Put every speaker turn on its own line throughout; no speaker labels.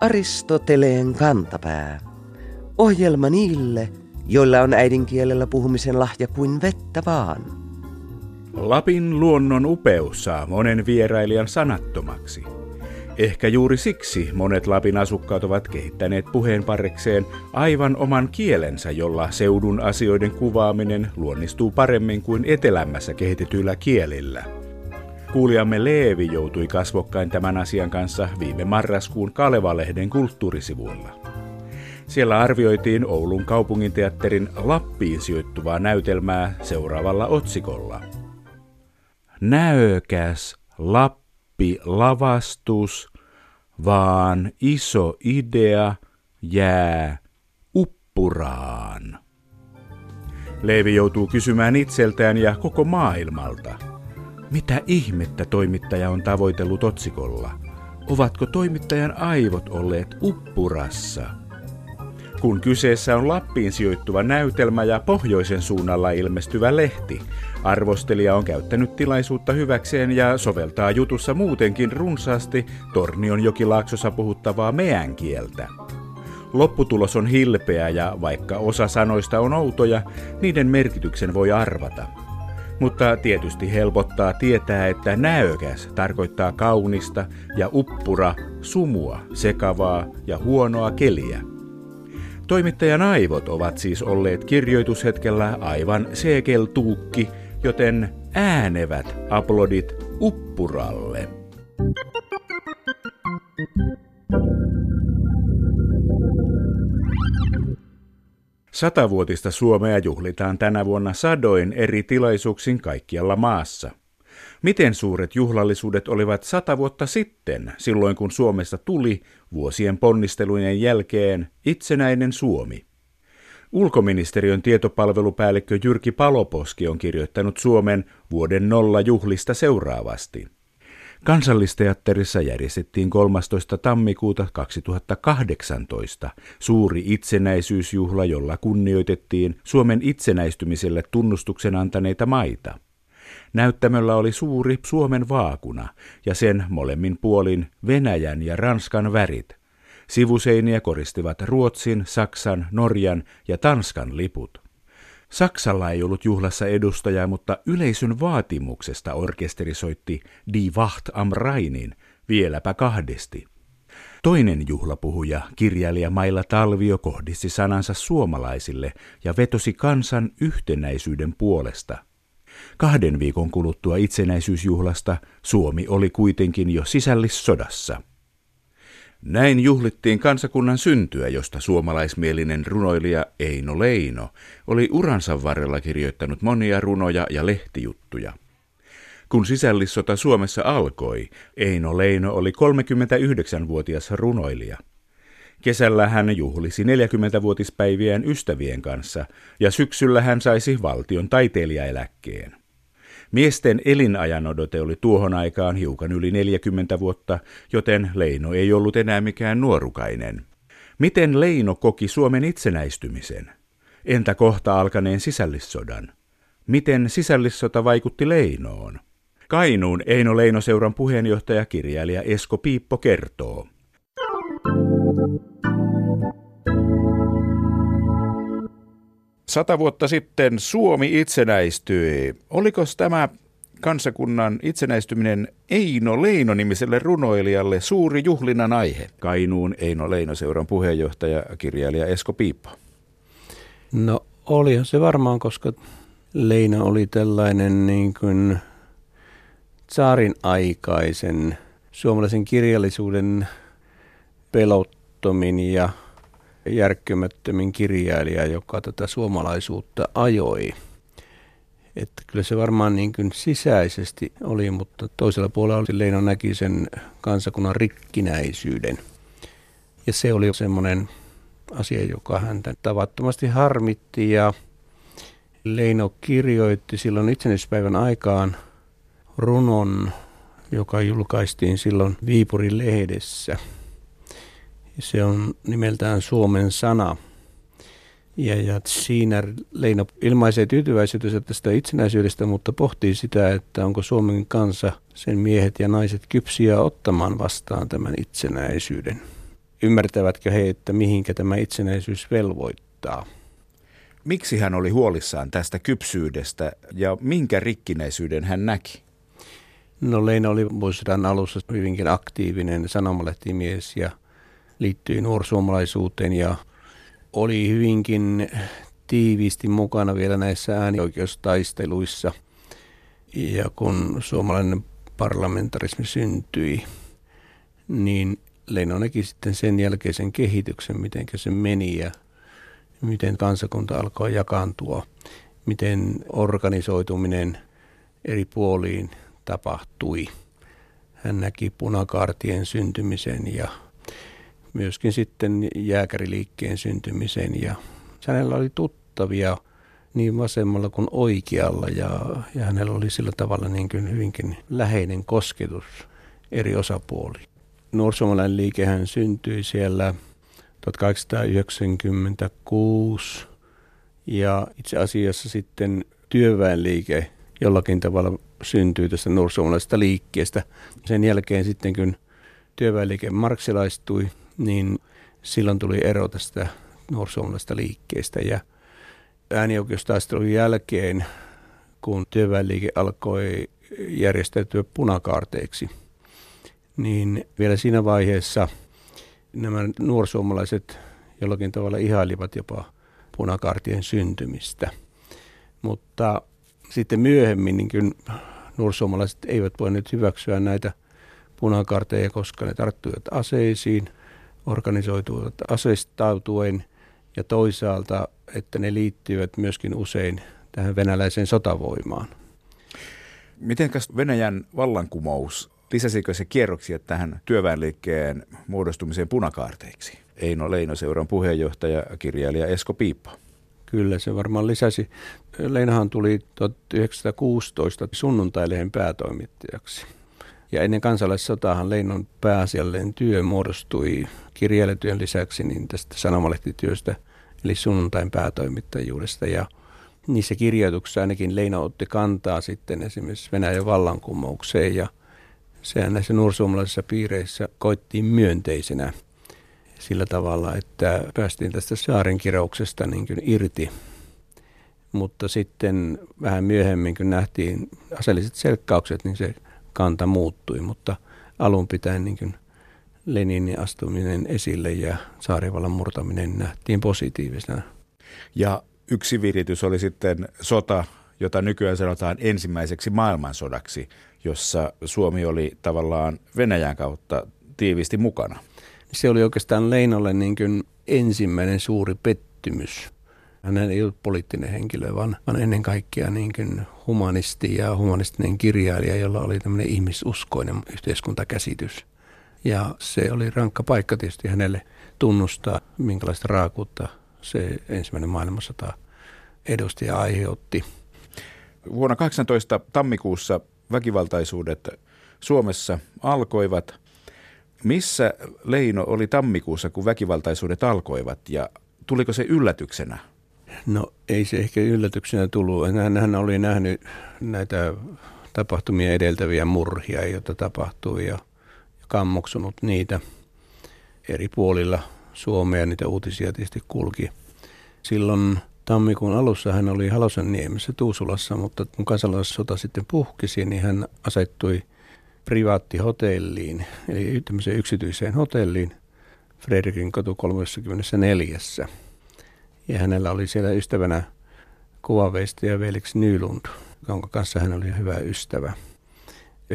Aristoteleen kantapää. Ohjelma niille, joilla on äidinkielellä puhumisen lahja kuin vettä vaan.
Lapin luonnon upeus saa monen vierailijan sanattomaksi. Ehkä juuri siksi monet Lapin asukkaat ovat kehittäneet puheenparrekseen aivan oman kielensä, jolla seudun asioiden kuvaaminen luonnistuu paremmin kuin etelämmässä kehitetyillä kielillä. Kuulijamme Leevi joutui kasvokkain tämän asian kanssa viime marraskuun Kaleva-lehden kulttuurisivuilla. Siellä arvioitiin Oulun kaupunginteatterin Lappiin sijoittuvaa näytelmää seuraavalla otsikolla. Näökäs Lappi lavastus, vaan iso idea jää uppuraan. Leevi joutuu kysymään itseltään ja koko maailmalta – mitä ihmettä toimittaja on tavoitellut otsikolla? Ovatko toimittajan aivot olleet uppurassa? Kun kyseessä on Lappiin sijoittuva näytelmä ja pohjoisen suunnalla ilmestyvä lehti, arvostelija on käyttänyt tilaisuutta hyväkseen ja soveltaa jutussa muutenkin runsaasti Tornion jokilaaksossa puhuttavaa meän kieltä. Lopputulos on hilpeä ja vaikka osa sanoista on outoja, niiden merkityksen voi arvata – mutta tietysti helpottaa tietää, että näökäs tarkoittaa kaunista ja uppura sumua, sekavaa ja huonoa keliä. Toimittajan aivot ovat siis olleet kirjoitushetkellä aivan sekeltuukki, joten äänevät aplodit uppuralle. Satavuotista Suomea juhlitaan tänä vuonna sadoin eri tilaisuuksin kaikkialla maassa. Miten suuret juhlallisuudet olivat sata vuotta sitten, silloin kun Suomesta tuli vuosien ponnistelujen jälkeen itsenäinen Suomi? Ulkoministeriön tietopalvelupäällikkö Jyrki Paloposki on kirjoittanut Suomen vuoden nolla juhlista seuraavasti – Kansallisteatterissa järjestettiin 13. tammikuuta 2018 suuri itsenäisyysjuhla, jolla kunnioitettiin Suomen itsenäistymiselle tunnustuksen antaneita maita. Näyttämöllä oli suuri Suomen vaakuna ja sen molemmin puolin Venäjän ja Ranskan värit. Sivuseiniä koristivat Ruotsin, Saksan, Norjan ja Tanskan liput. Saksalla ei ollut juhlassa edustajaa, mutta yleisön vaatimuksesta orkesteri soitti Die Wacht am Rheinin vieläpä kahdesti. Toinen juhlapuhuja, kirjailija Mailla Talvio, kohdisti sanansa suomalaisille ja vetosi kansan yhtenäisyyden puolesta. Kahden viikon kuluttua itsenäisyysjuhlasta Suomi oli kuitenkin jo sisällissodassa. Näin juhlittiin kansakunnan syntyä, josta suomalaismielinen runoilija Eino Leino oli uransa varrella kirjoittanut monia runoja ja lehtijuttuja. Kun sisällissota Suomessa alkoi, Eino Leino oli 39-vuotias runoilija. Kesällä hän juhlisi 40-vuotispäiviään ystävien kanssa ja syksyllä hän saisi valtion taiteilijaeläkkeen. Miesten elinajanodote oli tuohon aikaan hiukan yli 40 vuotta, joten Leino ei ollut enää mikään nuorukainen. Miten Leino koki Suomen itsenäistymisen? Entä kohta alkaneen sisällissodan? Miten sisällissota vaikutti Leinoon? Kainuun Eino Leino-seuran puheenjohtaja kirjailija Esko Piippo kertoo. Sata vuotta sitten Suomi itsenäistyi. Oliko tämä kansakunnan itsenäistyminen Eino Leino-nimiselle runoilijalle suuri juhlinnan aihe? Kainuun Eino Leino-seuran puheenjohtaja, kirjailija Esko Piippo.
No olihan se varmaan, koska Leino oli tällainen niin kuin saarin aikaisen suomalaisen kirjallisuuden pelottomin ja järkkymättömin kirjailija, joka tätä suomalaisuutta ajoi. Että kyllä se varmaan niin kuin sisäisesti oli, mutta toisella puolella oli Leino näki sen kansakunnan rikkinäisyyden. Ja se oli semmoinen asia, joka häntä tavattomasti harmitti ja Leino kirjoitti silloin itsenäispäivän aikaan runon, joka julkaistiin silloin Viipurin lehdessä – se on nimeltään Suomen sana. Ja, ja siinä Leino ilmaisee tyytyväisyytensä tästä itsenäisyydestä, mutta pohtii sitä, että onko Suomen kansa, sen miehet ja naiset kypsiä ottamaan vastaan tämän itsenäisyyden. Ymmärtävätkö he, että mihinkä tämä itsenäisyys velvoittaa?
Miksi hän oli huolissaan tästä kypsyydestä ja minkä rikkinäisyyden hän näki?
No Leino oli vuosisadan alussa hyvinkin aktiivinen sanomalehtimies ja liittyi nuorsuomalaisuuteen ja oli hyvinkin tiiviisti mukana vielä näissä äänioikeustaisteluissa. Ja kun suomalainen parlamentarismi syntyi, niin Leino näki sitten sen jälkeisen kehityksen, miten se meni ja miten kansakunta alkoi jakaantua, miten organisoituminen eri puoliin tapahtui. Hän näki punakaartien syntymisen ja myöskin sitten jääkäriliikkeen syntymisen ja hänellä oli tuttavia niin vasemmalla kuin oikealla ja, ja hänellä oli sillä tavalla niin kuin hyvinkin läheinen kosketus eri osapuoliin. Nuorisomalainen liikehän syntyi siellä 1896 ja itse asiassa sitten työväenliike jollakin tavalla syntyi tästä nuorisomalaisesta liikkeestä. Sen jälkeen sitten kun työväenliike marksilaistui, niin silloin tuli ero tästä nuorisomalaisesta liikkeestä ja äänioikeustaistelun jälkeen, kun työväenliike alkoi järjestäytyä punakaarteiksi, niin vielä siinä vaiheessa nämä nuorsuomalaiset jollakin tavalla ihailivat jopa punakaartien syntymistä. Mutta sitten myöhemmin niin nuorsuomalaiset eivät voineet hyväksyä näitä punakarteja, koska ne tarttuivat aseisiin, organisoituivat aseistautuen ja toisaalta, että ne liittyvät myöskin usein tähän venäläiseen sotavoimaan.
Mitenkäs Venäjän vallankumous, lisäsikö se kierroksia tähän työväenliikkeen muodostumiseen punakaarteiksi? Eino Leinoseuran puheenjohtaja, kirjailija Esko Piippa.
Kyllä, se varmaan lisäsi. Leinahan tuli 1916 sunnuntailehen päätoimittajaksi. Ja ennen kansalaissotahan Leinon pääasiallinen työ muodostui kirjailijatyön lisäksi niin tästä sanomalehtityöstä, eli sunnuntain päätoimittajuudesta. Ja niissä kirjoituksissa ainakin Leino otti kantaa sitten esimerkiksi Venäjän vallankumoukseen ja sehän näissä nuorsuomalaisissa piireissä koittiin myönteisenä sillä tavalla, että päästiin tästä saarin kirouksesta niin kuin irti. Mutta sitten vähän myöhemmin, kun nähtiin aseelliset selkkaukset, niin se kanta muuttui, mutta alun pitäen niin kuin Leninin astuminen esille ja saarivallan murtaminen nähtiin positiivisena.
Ja yksi viritys oli sitten sota, jota nykyään sanotaan ensimmäiseksi maailmansodaksi, jossa Suomi oli tavallaan Venäjän kautta tiivisti mukana.
Se oli oikeastaan Leinolle niin kuin ensimmäinen suuri pettymys. Hän ei ollut poliittinen henkilö, vaan, vaan ennen kaikkea niin kuin humanisti ja humanistinen kirjailija, jolla oli tämmöinen ihmisuskoinen yhteiskuntakäsitys. Ja se oli rankka paikka tietysti hänelle tunnustaa, minkälaista raakuutta se ensimmäinen maailmansota edusti ja aiheutti.
Vuonna 18 tammikuussa väkivaltaisuudet Suomessa alkoivat. Missä Leino oli tammikuussa, kun väkivaltaisuudet alkoivat ja tuliko se yllätyksenä?
No ei se ehkä yllätyksenä tullut. Hän, hän oli nähnyt näitä tapahtumia edeltäviä murhia, joita tapahtui ja kammoksunut niitä eri puolilla Suomea. Niitä uutisia tietysti kulki. Silloin tammikuun alussa hän oli Halosaniemessä Tuusulassa, mutta kun kansalaissota sitten puhkisi, niin hän asettui privaattihotelliin, eli tämmöiseen yksityiseen hotelliin Fredrikin kotu 34. Ja hänellä oli siellä ystävänä kuvaveistäjä Velix Nylund, jonka kanssa hän oli hyvä ystävä.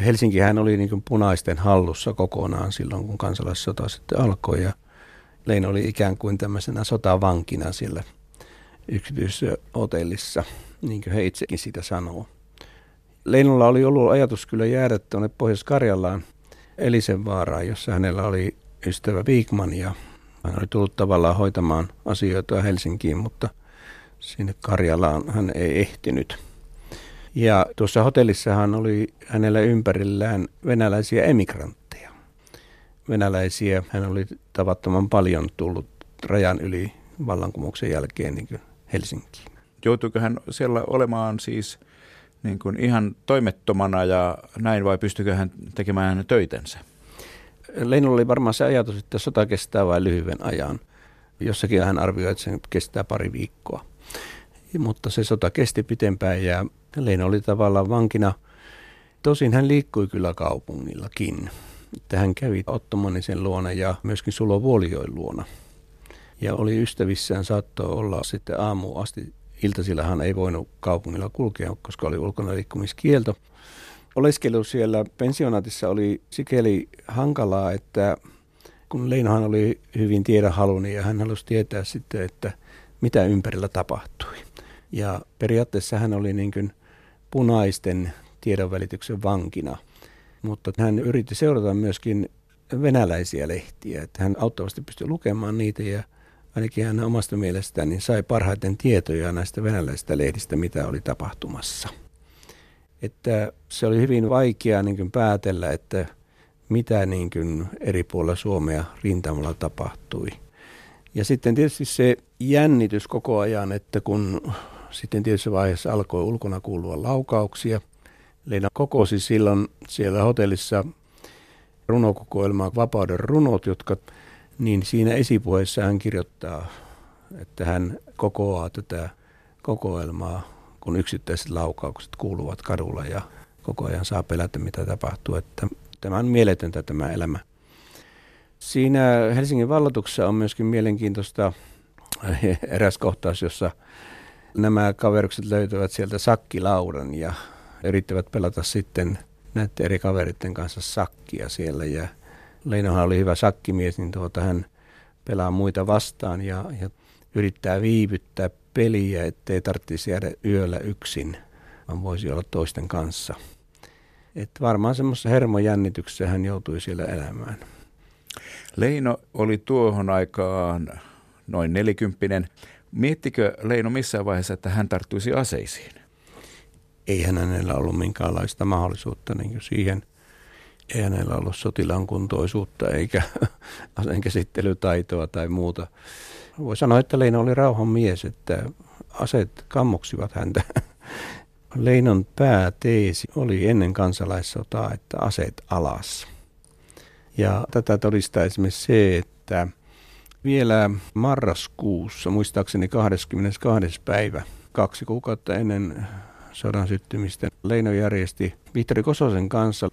Helsinki hän oli niin punaisten hallussa kokonaan silloin, kun kansalaissota sitten alkoi. Ja Leino oli ikään kuin tämmöisenä sotavankina siellä yksityisessä hotellissa, niin kuin he itsekin sitä sanoo. Leinolla oli ollut ajatus kyllä jäädä tuonne Pohjois-Karjalaan Elisenvaaraan, jossa hänellä oli ystävä Wigman ja hän oli tullut tavallaan hoitamaan asioita Helsinkiin, mutta sinne Karjalaan hän ei ehtinyt. Ja tuossa hotellissahan oli hänellä ympärillään venäläisiä emigrantteja. Venäläisiä hän oli tavattoman paljon tullut rajan yli vallankumouksen jälkeen niin Helsinkiin.
Joutuiko hän siellä olemaan siis niin kuin ihan toimettomana ja näin vai pystykö hän tekemään töitensä?
Leinolla oli varmaan se ajatus, että sota kestää vain lyhyen ajan. Jossakin hän arvioi, että se kestää pari viikkoa. Mutta se sota kesti pitempään ja Leino oli tavallaan vankina. Tosin hän liikkui kyllä kaupungillakin. Että hän kävi Ottomanisen luona ja myöskin Sulo Vuolijoen luona. Ja oli ystävissään, saattoi olla sitten aamu asti. Iltasillahan ei voinut kaupungilla kulkea, koska oli ulkona liikkumiskielto. Oleskelu siellä pensionaatissa oli sikäli hankalaa, että kun Leinohan oli hyvin tiedonhalunen ja hän halusi tietää sitten, että mitä ympärillä tapahtui. Ja periaatteessa hän oli niin kuin punaisten tiedonvälityksen vankina, mutta hän yritti seurata myöskin venäläisiä lehtiä, että hän auttavasti pystyi lukemaan niitä ja ainakin hän omasta mielestään niin sai parhaiten tietoja näistä venäläisistä lehdistä, mitä oli tapahtumassa. Että se oli hyvin vaikea niin kuin päätellä, että mitä niin kuin eri puolilla Suomea rintamalla tapahtui. Ja sitten tietysti se jännitys koko ajan, että kun sitten tietyssä vaiheessa alkoi ulkona kuulua laukauksia. Leena kokosi silloin siellä hotellissa runokokoelmaa Vapauden runot, jotka niin siinä esipuheessa hän kirjoittaa, että hän kokoaa tätä kokoelmaa, kun yksittäiset laukaukset kuuluvat kadulla ja koko ajan saa pelätä, mitä tapahtuu. Että tämä on mieletöntä tämä elämä. Siinä Helsingin vallatuksessa on myöskin mielenkiintoista eräs kohtaus, jossa nämä kaverukset löytävät sieltä sakkilaudan ja yrittävät pelata sitten näiden eri kaveritten kanssa sakkia siellä. Ja Leinohan oli hyvä sakkimies, niin tuota, hän pelaa muita vastaan ja, ja yrittää viivyttää peliä, ettei tarvitsisi jäädä yöllä yksin, vaan voisi olla toisten kanssa. Et varmaan semmoisessa hermojännityksessä hän joutui siellä elämään.
Leino oli tuohon aikaan noin nelikymppinen. Miettikö Leino missään vaiheessa, että hän tarttuisi aseisiin?
Ei hänellä ollut minkäänlaista mahdollisuutta niin siihen. Ei hänellä ollut sotilaan kuntoisuutta eikä aseenkäsittelytaitoa tai muuta. Voi sanoa, että Leino oli rauhan mies, että aseet kammoksivat häntä. Leinon pääteesi oli ennen kansalaissotaa, että aseet alas. Ja tätä todistaa esimerkiksi se, että vielä marraskuussa, muistaakseni 22. päivä, kaksi kuukautta ennen sodan syttymistä, Leino järjesti Vihtori Kososen kanssa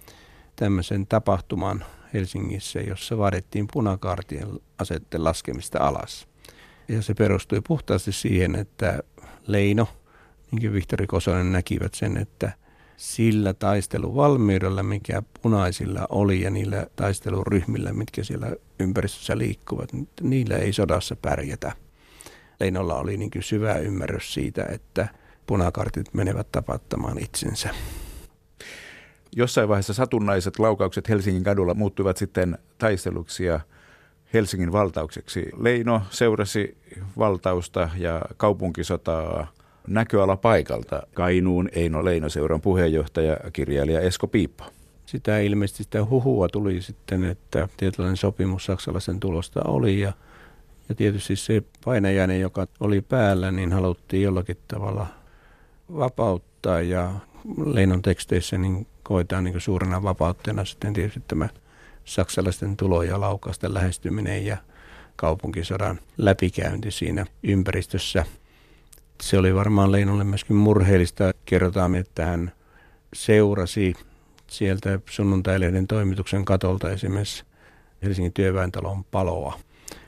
tämmöisen tapahtuman Helsingissä, jossa vaadittiin punakaartien asetten laskemista alas. Ja se perustui puhtaasti siihen, että Leino, niin kuin Vihtori Kosonen näkivät sen, että sillä taisteluvalmiudella, mikä punaisilla oli ja niillä taisteluryhmillä, mitkä siellä ympäristössä liikkuvat, niillä ei sodassa pärjätä. Leinolla oli niin kuin syvä ymmärrys siitä, että punakartit menevät tapattamaan itsensä.
Jossain vaiheessa satunnaiset laukaukset Helsingin kadulla muuttuivat sitten taisteluksi ja Helsingin valtaukseksi. Leino seurasi valtausta ja kaupunkisotaa näköala paikalta. Kainuun Eino Leinoseuran puheenjohtaja, kirjailija Esko Piippo.
Sitä ilmeisesti sitä huhua tuli sitten, että tietynlainen sopimus saksalaisen tulosta oli ja, ja tietysti se painajainen, joka oli päällä, niin haluttiin jollakin tavalla vapauttaa ja Leinon teksteissä niin koetaan niin suurena vapautteena sitten tietysti tämä saksalaisten tulo- ja laukausten lähestyminen ja kaupunkisodan läpikäynti siinä ympäristössä – se oli varmaan Leinolle myöskin murheellista. Kerrotaan, että hän seurasi sieltä sunnuntailehden toimituksen katolta esimerkiksi Helsingin työväentalon paloa.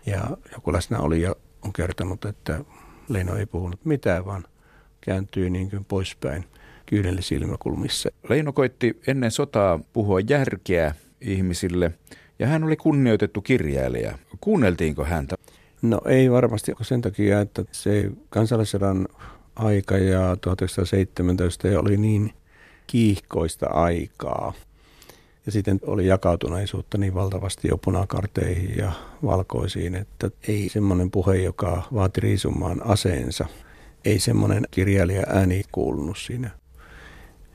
Ja joku läsnä oli ja on kertonut, että Leino ei puhunut mitään, vaan kääntyi niin kuin poispäin kyyneli silmäkulmissa.
Leino koitti ennen sotaa puhua järkeä ihmisille ja hän oli kunnioitettu kirjailija. Kuunneltiinko häntä?
No ei varmasti sen takia, että se kansallisodan aika ja 1917 oli niin kiihkoista aikaa. Ja sitten oli jakautuneisuutta niin valtavasti jo punakarteihin ja valkoisiin, että ei semmoinen puhe, joka vaati riisumaan aseensa, ei semmoinen kirjailija ääni kuulunut siinä.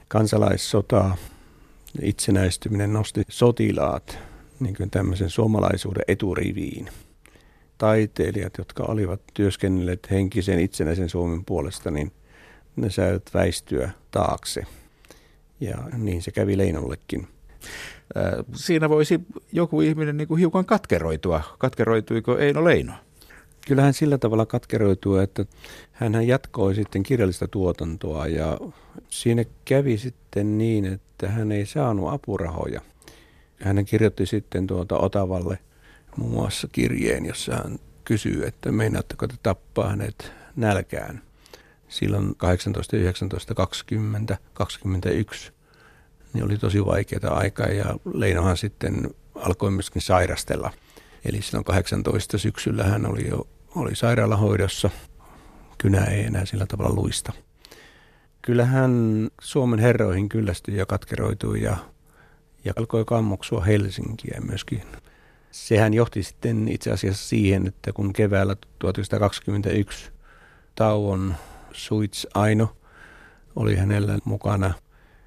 Kansalaissota, itsenäistyminen nosti sotilaat niin kuin tämmöisen suomalaisuuden eturiviin – taiteilijat, jotka olivat työskennelleet henkisen itsenäisen Suomen puolesta, niin ne saivat väistyä taakse. Ja niin se kävi Leinollekin.
Siinä voisi joku ihminen niin kuin hiukan katkeroitua. Katkeroituiko Eino Leino?
Kyllähän sillä tavalla katkeroituu, että hän jatkoi sitten kirjallista tuotantoa ja siinä kävi sitten niin, että hän ei saanut apurahoja. Hän kirjoitti sitten tuota Otavalle muun muassa kirjeen, jossa hän kysyy, että meinaatteko te tappaa hänet nälkään. Silloin 18, 19, 20, 21 niin oli tosi vaikeaa aikaa ja Leinohan sitten alkoi myöskin sairastella. Eli silloin 18 syksyllä hän oli jo oli sairaalahoidossa. Kynä ei enää sillä tavalla luista. Kyllähän Suomen herroihin kyllästyi ja katkeroitui ja, ja alkoi kammoksua Helsinkiä myöskin. Sehän johti sitten itse asiassa siihen, että kun keväällä 1921 tauon Suits Aino oli hänellä mukana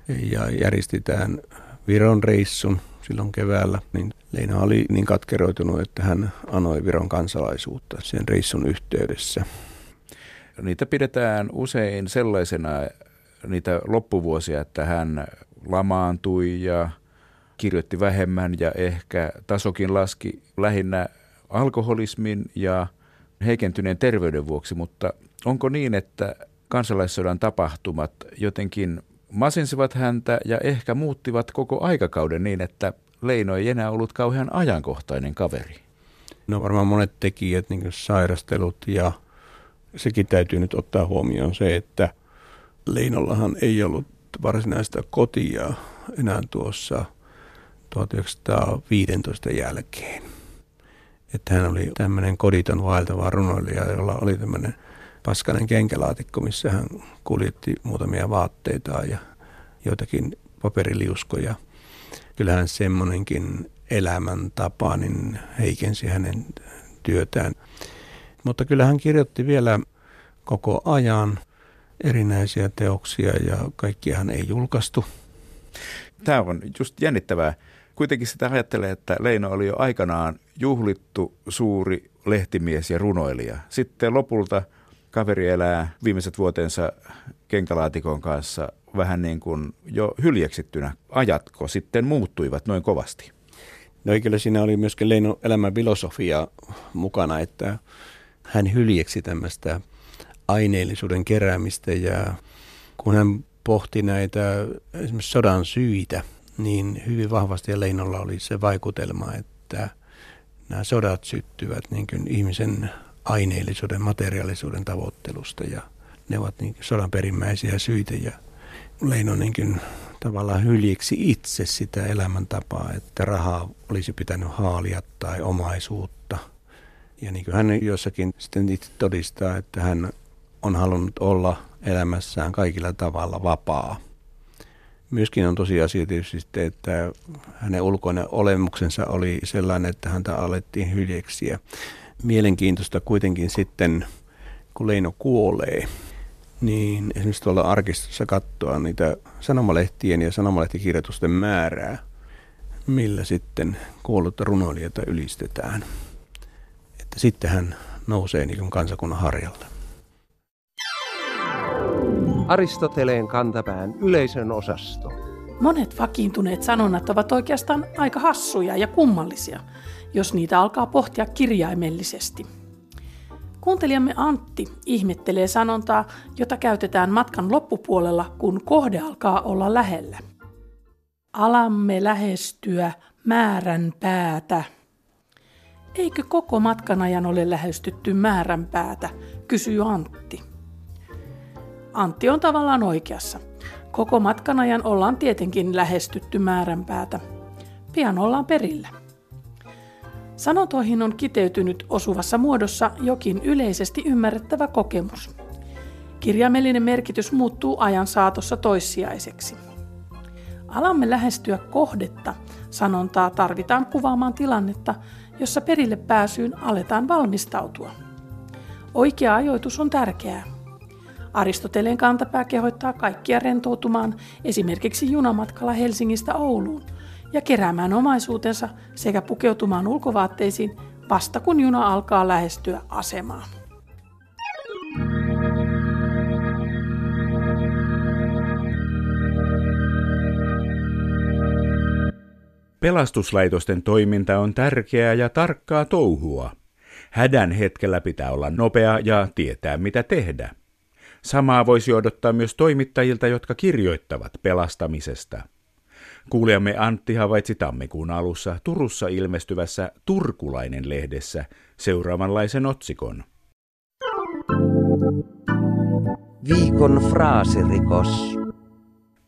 ja järjestetään Viron reissun silloin keväällä, niin Leina oli niin katkeroitunut, että hän anoi Viron kansalaisuutta sen reissun yhteydessä.
Niitä pidetään usein sellaisena niitä loppuvuosia, että hän lamaantui ja kirjoitti vähemmän ja ehkä tasokin laski lähinnä alkoholismin ja heikentyneen terveyden vuoksi, mutta onko niin, että kansalaissodan tapahtumat jotenkin masensivat häntä ja ehkä muuttivat koko aikakauden niin, että Leino ei enää ollut kauhean ajankohtainen kaveri.
No varmaan monet tekijät, niin kuin sairastelut ja sekin täytyy nyt ottaa huomioon se, että Leinollahan ei ollut varsinaista kotia enää tuossa 1915 jälkeen. Että hän oli tämmöinen koditon vaeltava runoilija, jolla oli tämmöinen paskainen kenkälaatikko, missä hän kuljetti muutamia vaatteita ja joitakin paperiliuskoja – kyllähän semmoinenkin elämäntapa niin heikensi hänen työtään. Mutta kyllä hän kirjoitti vielä koko ajan erinäisiä teoksia ja kaikkiahan ei julkaistu.
Tämä on just jännittävää. Kuitenkin sitä ajattelee, että Leino oli jo aikanaan juhlittu suuri lehtimies ja runoilija. Sitten lopulta kaveri elää viimeiset vuotensa kenkälaatikon kanssa vähän niin kuin jo hyljeksittynä. Ajatko sitten muuttuivat noin kovasti?
No kyllä siinä oli myöskin Leino elämän filosofia mukana, että hän hyljeksi tämmöistä aineellisuuden keräämistä ja kun hän pohti näitä esimerkiksi sodan syitä, niin hyvin vahvasti Leinolla oli se vaikutelma, että nämä sodat syttyvät niin kuin ihmisen aineellisuuden, materiaalisuuden tavoittelusta ja ne ovat niin sodan perimmäisiä syitä ja Leino niin tavallaan hyljiksi itse sitä elämäntapaa, että rahaa olisi pitänyt haalia tai omaisuutta. Ja niin kuin hän jossakin sitten itse todistaa, että hän on halunnut olla elämässään kaikilla tavalla vapaa. Myöskin on tosiasia tietysti sitten, että hänen ulkoinen olemuksensa oli sellainen, että häntä alettiin hyljeksiä. Mielenkiintoista kuitenkin sitten, kun Leino kuolee, niin esimerkiksi tuolla arkistossa katsoa niitä sanomalehtien ja sanomalehtikirjoitusten määrää, millä sitten kuollutta runoilijoita ylistetään. Että sitten hän nousee niin kuin kansakunnan harjalle.
Aristoteleen kantapään yleisön osasto.
Monet vakiintuneet sanonnat ovat oikeastaan aika hassuja ja kummallisia, jos niitä alkaa pohtia kirjaimellisesti – Kuuntelijamme Antti ihmettelee sanontaa, jota käytetään matkan loppupuolella, kun kohde alkaa olla lähellä. Alamme lähestyä määrän päätä. Eikö koko matkan ajan ole lähestytty määrän päätä, kysyy Antti. Antti on tavallaan oikeassa. Koko matkan ajan ollaan tietenkin lähestytty määränpäätä. Pian ollaan perillä. Sanontoihin on kiteytynyt osuvassa muodossa jokin yleisesti ymmärrettävä kokemus. Kirjaimellinen merkitys muuttuu ajan saatossa toissijaiseksi. Alamme lähestyä kohdetta. Sanontaa tarvitaan kuvaamaan tilannetta, jossa perille pääsyyn aletaan valmistautua. Oikea ajoitus on tärkeää. Aristoteleen kantapää kehottaa kaikkia rentoutumaan esimerkiksi junamatkalla Helsingistä Ouluun – ja keräämään omaisuutensa sekä pukeutumaan ulkovaatteisiin vasta kun juna alkaa lähestyä asemaa.
Pelastuslaitosten toiminta on tärkeää ja tarkkaa touhua. Hädän hetkellä pitää olla nopea ja tietää mitä tehdä. Samaa voisi odottaa myös toimittajilta, jotka kirjoittavat pelastamisesta. Kuulijamme Antti havaitsi tammikuun alussa Turussa ilmestyvässä Turkulainen-lehdessä seuraavanlaisen otsikon.
Viikon fraasirikos.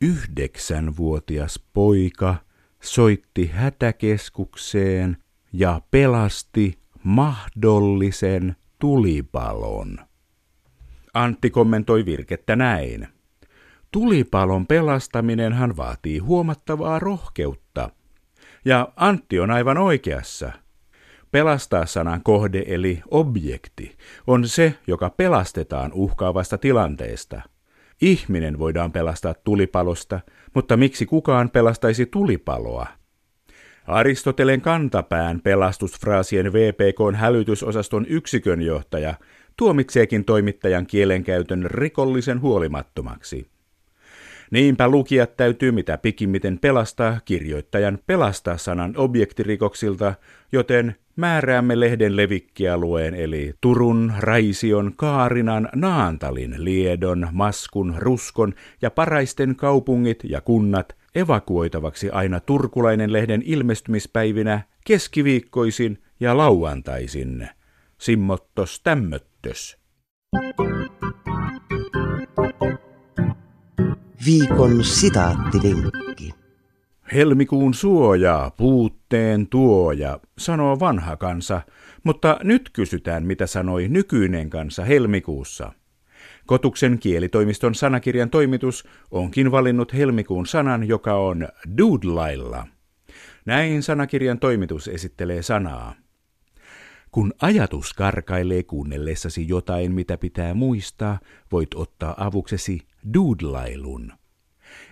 Yhdeksänvuotias poika soitti hätäkeskukseen ja pelasti mahdollisen tulipalon. Antti kommentoi virkettä näin. Tulipalon pelastaminenhan vaatii huomattavaa rohkeutta. Ja Antti on aivan oikeassa. Pelastaa sanan kohde eli objekti on se, joka pelastetaan uhkaavasta tilanteesta. Ihminen voidaan pelastaa tulipalosta, mutta miksi kukaan pelastaisi tulipaloa? Aristotelen kantapään pelastusfraasien VPKn hälytysosaston yksikönjohtaja tuomitseekin toimittajan kielenkäytön rikollisen huolimattomaksi. Niinpä lukijat täytyy mitä pikimmiten pelastaa kirjoittajan pelastaa sanan objektirikoksilta, joten määräämme lehden levikkialueen eli Turun, Raision, Kaarinan, Naantalin, Liedon, Maskun, Ruskon ja Paraisten kaupungit ja kunnat evakuoitavaksi aina Turkulainen lehden ilmestymispäivinä keskiviikkoisin ja lauantaisin. Simmottos tämmöttös.
Viikon sitaattivinkki.
Helmikuun suojaa, puutteen tuoja, sanoo vanha kansa, mutta nyt kysytään, mitä sanoi nykyinen kansa helmikuussa. Kotuksen kielitoimiston sanakirjan toimitus onkin valinnut helmikuun sanan, joka on doodlailla. Näin sanakirjan toimitus esittelee sanaa. Kun ajatus karkailee kuunnellessasi jotain, mitä pitää muistaa, voit ottaa avuksesi doodlailun.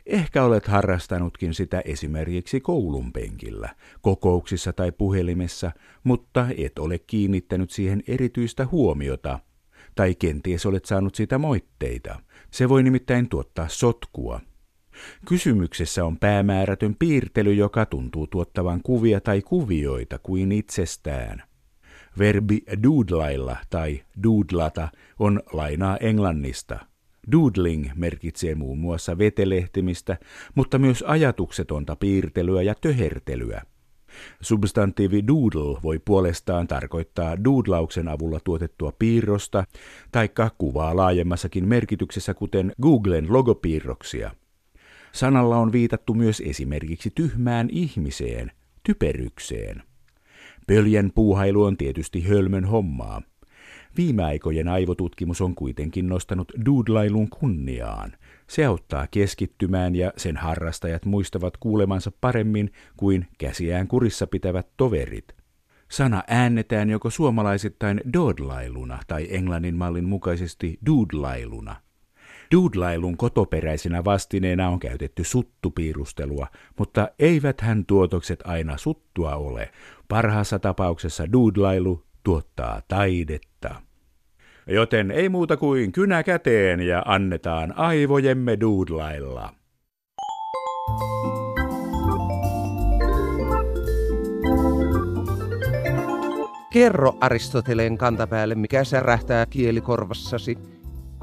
Ehkä olet harrastanutkin sitä esimerkiksi koulun penkillä, kokouksissa tai puhelimessa, mutta et ole kiinnittänyt siihen erityistä huomiota. Tai kenties olet saanut sitä moitteita. Se voi nimittäin tuottaa sotkua. Kysymyksessä on päämäärätön piirtely, joka tuntuu tuottavan kuvia tai kuvioita kuin itsestään. Verbi doodlailla tai doodlata on lainaa englannista – Doodling merkitsee muun muassa vetelehtimistä, mutta myös ajatuksetonta piirtelyä ja töhertelyä. Substantiivi doodle voi puolestaan tarkoittaa doodlauksen avulla tuotettua piirrosta, taikka kuvaa laajemmassakin merkityksessä, kuten Googlen logopiirroksia. Sanalla on viitattu myös esimerkiksi tyhmään ihmiseen, typerykseen. Pöljän puuhailu on tietysti hölmön hommaa. Viime aikojen aivotutkimus on kuitenkin nostanut doodlailun kunniaan. Se auttaa keskittymään ja sen harrastajat muistavat kuulemansa paremmin kuin käsiään kurissa pitävät toverit. Sana äännetään joko suomalaisittain doodlailuna tai englannin mallin mukaisesti doodlailuna. Doodlailun kotoperäisenä vastineena on käytetty suttupiirustelua, mutta eivät hän tuotokset aina suttua ole. Parhaassa tapauksessa doodlailu tuottaa taidetta. Joten ei muuta kuin kynä käteen ja annetaan aivojemme duudlailla.
Kerro Aristoteleen kantapäälle, mikä särähtää kielikorvassasi.